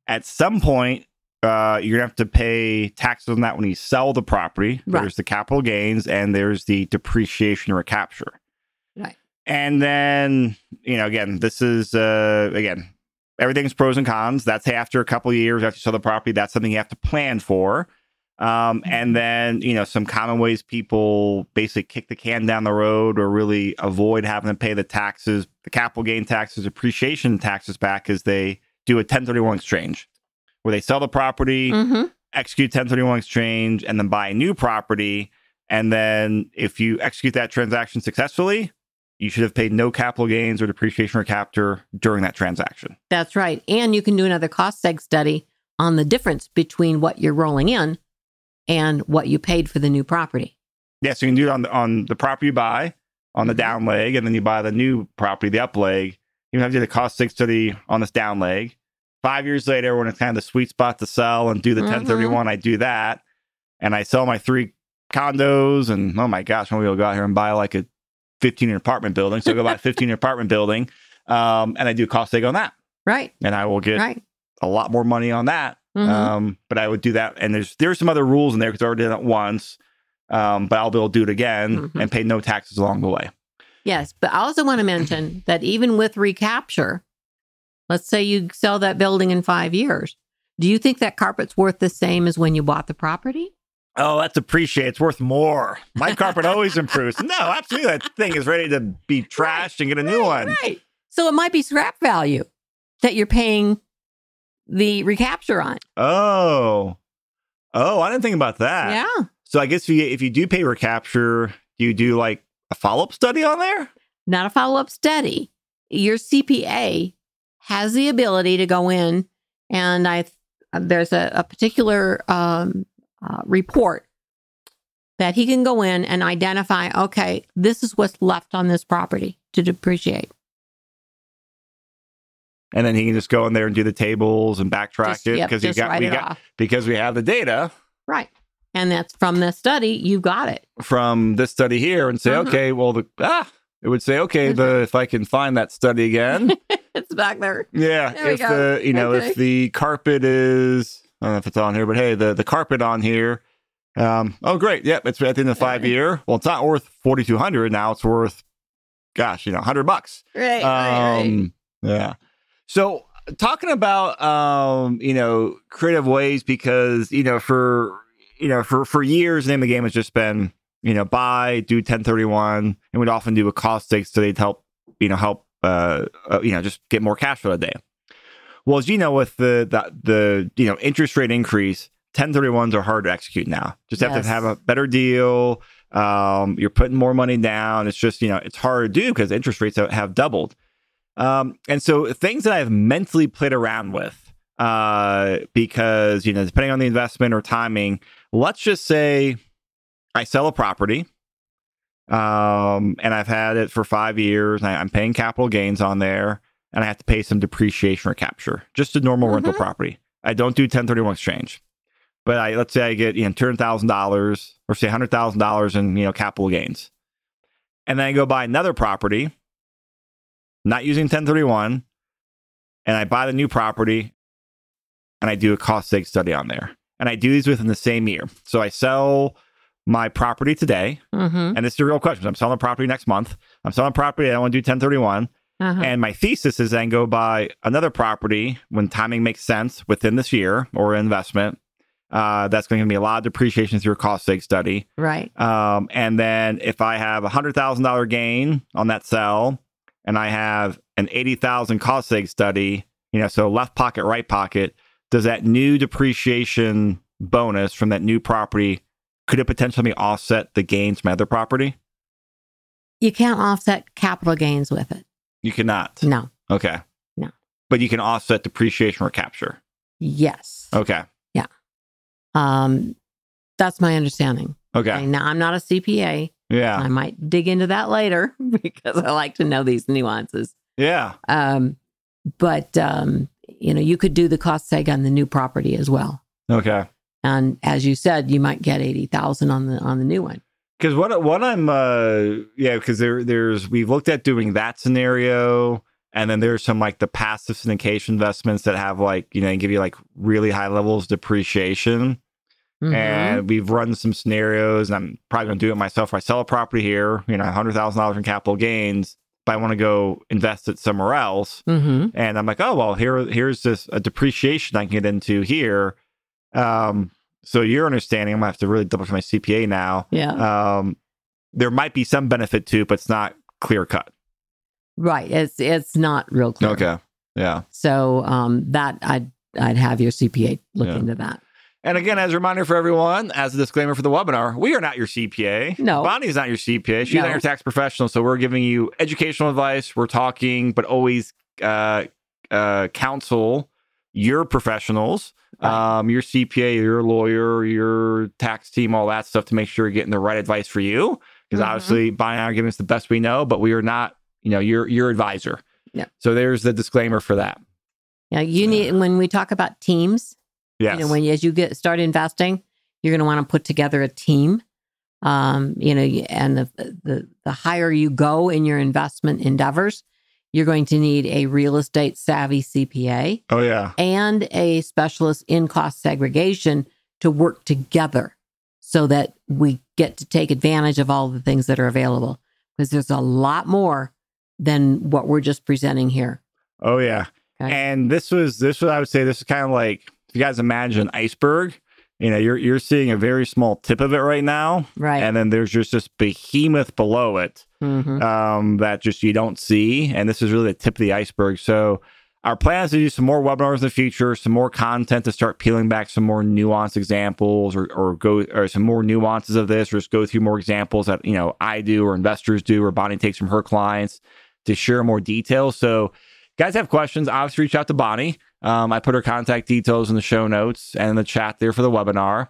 At some point, uh, you're going to have to pay taxes on that when you sell the property. Right. There's the capital gains and there's the depreciation recapture. Right. And then, you know, again, this is, uh, again, everything's pros and cons. That's after a couple years after you sell the property. That's something you have to plan for. Um, and mm-hmm. then, you know, some common ways people basically kick the can down the road or really avoid having to pay the taxes, the capital gain taxes, appreciation taxes back is they do a 1031 exchange where they sell the property, mm-hmm. execute 1031 exchange, and then buy a new property. And then if you execute that transaction successfully, you should have paid no capital gains or depreciation recapture during that transaction. That's right. And you can do another cost seg study on the difference between what you're rolling in and what you paid for the new property. Yeah, so you can do it on the, on the property you buy on the mm-hmm. down leg, and then you buy the new property, the up leg. You have to do the cost seg study on this down leg. Five years later, when it's kind of the sweet spot to sell and do the mm-hmm. 1031, I do that. And I sell my three condos, and oh my gosh, maybe we'll go out here and buy like a 15 unit apartment building. So I go buy a (laughs) 15 unit apartment building, um, and I do cost seg on that, Right. and I will get Right. a lot more money on that. Mhm. Um, but I would do that, and there's there's some other rules in there because I already did it once. Um, but I'll be able to do it again Mhm. and pay no taxes along the way. Yes, but I also want to mention that even with recapture, let's say you sell that building in five years. Do you think that carpet's worth the same as when you bought the property? Oh, that's appreciated. It's worth more. My carpet (laughs) always improves. No, absolutely. That thing is ready to be trashed and get a new one. Right. So it might be scrap value that you're paying the recapture on. Oh, oh, I didn't think about that. yeah. So I guess if you if you do pay recapture, do you do like a follow up study on there? Not a follow up study. Your CPA has the ability to go in and I there's a, a particular um, uh, report that he can go in and identify okay this is what's left on this property to depreciate And then he can just go in there and do the tables and backtrack Just- it because you just got we got off. because we have the data right and that's from the study you got it from this study here and say, Mhm. okay, well the ah, it would say, okay, the if I can find that study again, (laughs) it's back there yeah, There if the you know Okay. if the carpet is I don't know if it's on here, but hey, the the carpet on here. Um, oh great, yep, it's at the end of five year. Well, it's not worth forty two hundred now. It's worth, gosh, you know, hundred bucks. right, right, right. Um, yeah. So talking about um, you know, creative ways because you know for you know for for years, name of the game has just been you know buy, do 1031, and we'd often do a cost seg study to help you know help uh, uh you know just get more cash for the day. Well, as you know, with the the the you know interest rate increase, 1031s are hard to execute now. Just have Yes. to have a better deal. Um, you're putting more money down. It's just you know it's hard to do because interest rates have- have doubled. Um, and so things that I've mentally played around with, uh, because you know depending on the investment or timing, let's just say I sell a property, um, and I've had it for five years, I, I'm paying capital gains on there, and I have to pay some depreciation or capture, just a normal rental Mhm. property. I don't do 1031 exchange, but I let's say I get you know two hundred thousand dollars or say hundred thousand dollars in you know capital gains, and then I go buy another property, not using 1031, and I buy the new property, and I do a cost seg study on there, and I do these within the same year. So I sell my property today, Mhm. and this is a real question. I'm selling a property next month. I'm selling a property. I don't want to do 1031. Uh-huh. And my thesis is then go buy another property when timing makes sense within this year or investment. Uh, that's going to give me a lot of depreciation through a cost seg study. right Um, and then if I have a hundred thousand dollar gain on that sell, and I have an eighty thousand cost seg study, you know, so left pocket, right pocket, does that new depreciation bonus from that new property could it potentially offset the gains from other property? you can't offset capital gains with it You cannot. no Okay. No. But you can offset depreciation or capture. yes Okay. Yeah. Um that's my understanding Okay. Okay, now i'm not a cpa Yeah. I might dig into that later (laughs) because I like to know these nuances. Yeah. Um, but um, you know, you could do the cost seg on the new property as well. Okay. And as you said, you might get eighty thousand on the on the new one. Because what what I'm uh yeah because there there's we've looked at doing that scenario and then there's some like the passive syndication investments that have like you know give you like really high levels of depreciation Mhm. and we've run some scenarios and I'm probably gonna do it myself. If I sell a property here, you know, hundred thousand dollars in capital gains, but I want to go invest it somewhere else, Mhm. and I'm like, oh well, here here's this a depreciation I can get into here. Um, so your understanding, I'm gonna have to really double check my CPA now. yeah, Um, there might be some benefit to, it, but it's not clear cut. right. It's it's not real clear. Okay, yeah. So um, that I'd I'd have your CPA look Yeah. into that. And again, as a reminder for everyone, as a disclaimer for the webinar, we are not your CPA. No. Bonnie's not your CPA. She's No. not your tax professional. So we're giving you educational advice. We're talking, but always uh, uh, counsel your professionals, Right. um, your CPA, your lawyer, your tax team, all that stuff to make sure you're getting the right advice for you. Because Mhm. obviously, Bonnie and I are giving us the best we know, but we are not, you know, your your advisor. Yeah. So there's the disclaimer for that. Yeah, you need when we talk about teams. Yes. You know, when as you get start investing, you're going to want to put together a team Um, you know, and the, the the higher you go in your investment endeavors, you're going to need a real estate savvy CPA Oh yeah. and a specialist in cost segregation to work together so that we get to take advantage of all the things that are available because there's a lot more than what we're just presenting here. Oh yeah. Okay. And this was this was I would say this is kind of like if you guys imagine an iceberg, you know, you're you're seeing a very small tip of it right now. Right. And then there's just this behemoth below it Mhm. um, that just you don't see. And this is really the tip of the iceberg. So our plan is to do some more webinars in the future, some more content to start peeling back some more nuanced examples or, or go or some more nuances of this, or just go through more examples that you know I do or investors do or Bonnie takes from her clients to share more details. So guys have questions, obviously reach out to Bonnie. Um, I put her contact details in the show notes and in the chat there for the webinar.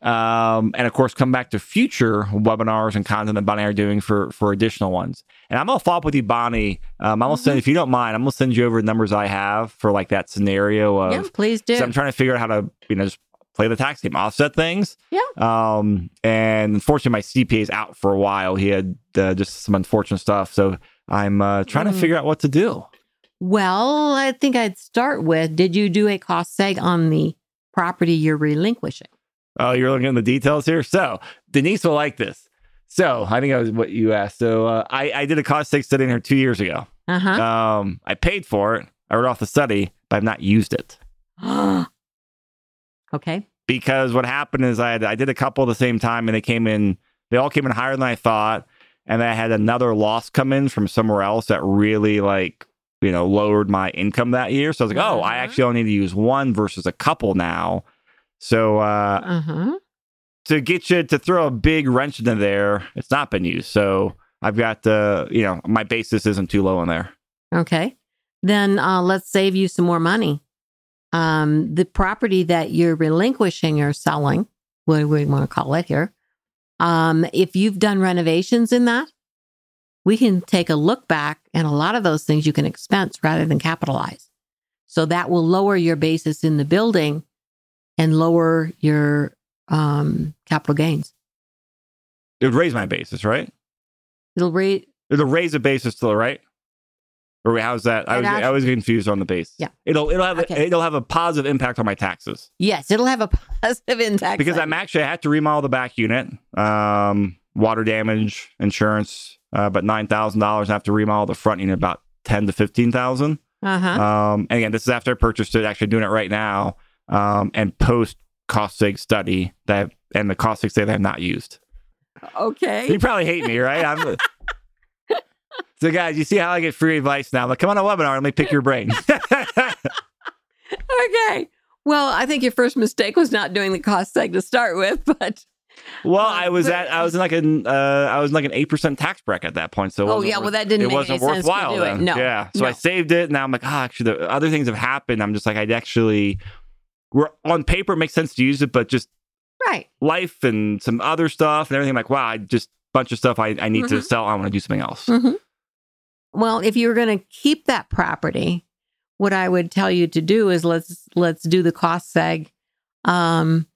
Um, and of course, come back to future webinars and content that Bonnie are doing for for additional ones. And I'm gonna follow up with you, Bonnie. Um, I'm gonna send, if you don't mind, I'm gonna send you over the numbers I have for like that scenario of. yeah, please do. I'm trying to figure out how to, you know, just play the tax game, offset things. Yeah. Um, and unfortunately, my CPA is out for a while. He had uh, just some unfortunate stuff, so I'm uh, trying to Mm. figure out what to do. Well, I think I'd start with did you do a cost seg on the property you're relinquishing? Oh, you're looking at the details here. So Denise will like this. So I think that was what you asked. So uh, I, I did a cost seg study in here two years ago. Uh huh. Um, I paid for it. I wrote off the study, but I've not used it (gasps) okay. because what happened is I had, I did a couple at the same time, and they came in. They all came in higher than I thought, and I had another loss come in from somewhere else that really like you know lowered my income that year. So I was like, oh, I Mhm. actually only need to use one versus a couple now. So uh, Uh huh. to get you to throw a big wrench into there, it's not been used. So I've got uh, you know, my basis isn't too low in there. Okay. Then uh, let's save you some more money. Um, the property that you're relinquishing or selling, what do we want to call it here? Um, if you've done renovations in that, we can take a look back, and a lot of those things you can expense rather than capitalize. So that will lower your basis in the building and lower your um, capital gains. It would raise my basis, right? It'll rate. It'll raise the basis still, right? Or how's that? I was I was confused on the base. Yeah. It'll it'll have Okay. it'll have a positive impact on my taxes Yes, it'll have a (laughs) positive impact because I'm actually I had to remodel the back unit, um, water damage insurance, uh, but nine thousand dollars. I have to remodel the front unit about ten to fifteen thousand. Uh-huh. Um, and again, this is after I purchased it. Actually, doing it right now, um, and post cost seg study that I've, and the cost seg study that I've not used. Okay. You probably hate me, right? I'm, (laughs) so, guys, you see how I get free advice now? I'm like, come on a webinar, let me pick your brain. (laughs) Okay. Well, I think your first mistake was not doing the cost seg to start with, (laughs) but well, I was at, I was in like an, uh, I was in like an eight percent tax bracket at that point. So, Oh, yeah, well, that didn't it make wasn't to worthwhile then. No, yeah. So I saved it. Now I'm like, oh, actually, the other things have happened. I'm just like, I'd actually, we're on paper, it makes sense to use it, but just right. life and some other stuff and everything. I'm like, wow, I just bunch of stuff I, I need to Mhm. sell. I want to do something else. Mhm. Well, if you were going to keep that property, what I would tell you to do is let's let's do the cost seg. Um,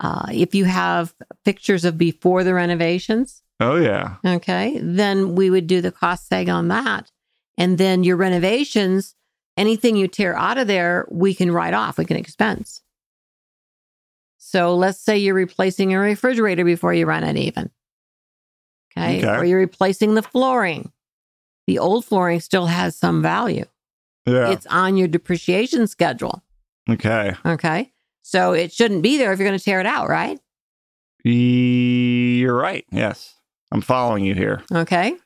uh, if you have pictures of before the renovations, Oh yeah. okay, then we would do the cost seg on that, and then your renovations, anything you tear out of there, we can write off. We can expense. So let's say you're replacing a refrigerator before you run it, even. Okay. Okay. Or you're replacing the flooring. The old flooring still has some value. Yeah. It's on your depreciation schedule. okay. Okay. So it shouldn't be there if you're going to tear it out, right? You're right. Yes. I'm following you here. Okay.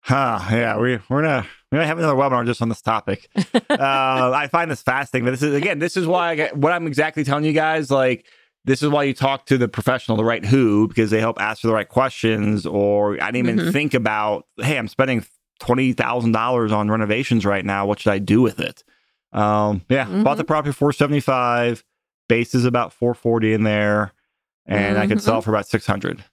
Huh. Yeah. We, we're going to, we're to have another webinar just on this topic. (laughs) uh, I find this fascinating, but this is, again, this is why I get, what I'm exactly telling you guys, like, this is why you talk to the professional, the right who, because they help answer the right questions. Or I didn't even Mhm. think about, hey, I'm spending twenty thousand dollars on renovations right now. What should I do with it? Um, yeah, bought the property for four seventy five. Base is about four forty in there, and I could sell for about six hundred.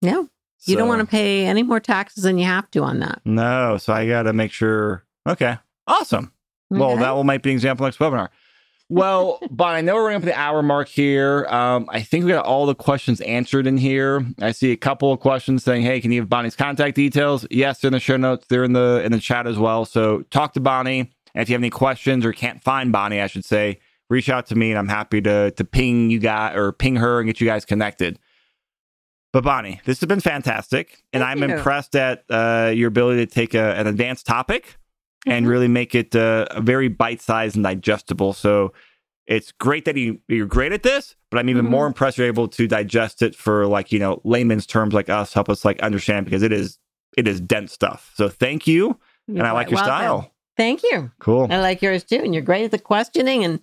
Yeah. You don't want to pay any more taxes than you have to on that. No, so I got to make sure. Okay, awesome. Well, that will might be an example next webinar. well, but I know we're running up the hour mark here. Um, I think we got all the questions answered in here. I see a couple of questions saying, "Hey, can you have Bonnie's contact details?" Yes, they're in the show notes. They're in the in the chat as well. So talk to Bonnie, and if you have any questions or can't find Bonnie, I should say, reach out to me, and I'm happy to to ping you guys or ping her and get you guys connected. But Bonnie, this has been fantastic, and Thank I'm you. impressed at uh, your ability to take a, an advanced topic and Mhm. really make it uh, very bite-sized and digestible. So it's great that you, you're great at this, but I'm even Mhm. more impressed you're able to digest it for like you know layman's terms like us, help us like understand because it is it is dense stuff. So thank you, You're and I like your welcome. style. Thank you. Cool. I like yours too. And you're great at the questioning and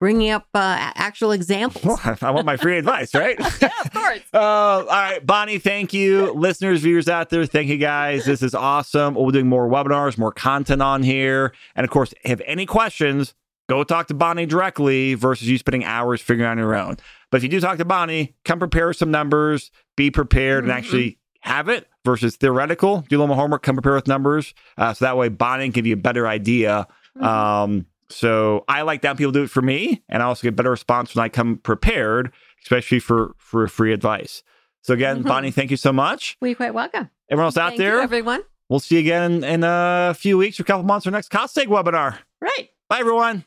bringing up uh, actual examples. I want my free advice, right? (laughs) yeah, of course. (laughs) Uh, all right, Bonnie, thank you. Listeners, viewers out there, thank you guys. This is awesome. We'll be doing more webinars, more content on here. And of course, if any questions, go talk to Bonnie directly versus you spending hours figuring out on your own. But if you do talk to Bonnie, come prepare some numbers, be prepared, Mhm. and actually have it versus theoretical. Do a little more homework, come prepare with numbers. Uh, so that way, Bonnie can give you a better idea. Mhm. Um, so I like that people do it for me, and I also get better response when I come prepared, especially for for free advice. So again, Mhm. Bonnie, thank you so much. Well, you're quite welcome. Everyone else out Thank you, there, everyone. we'll see you again in, in a few weeks or a couple months for next cost seg webinar. Right. Bye, everyone.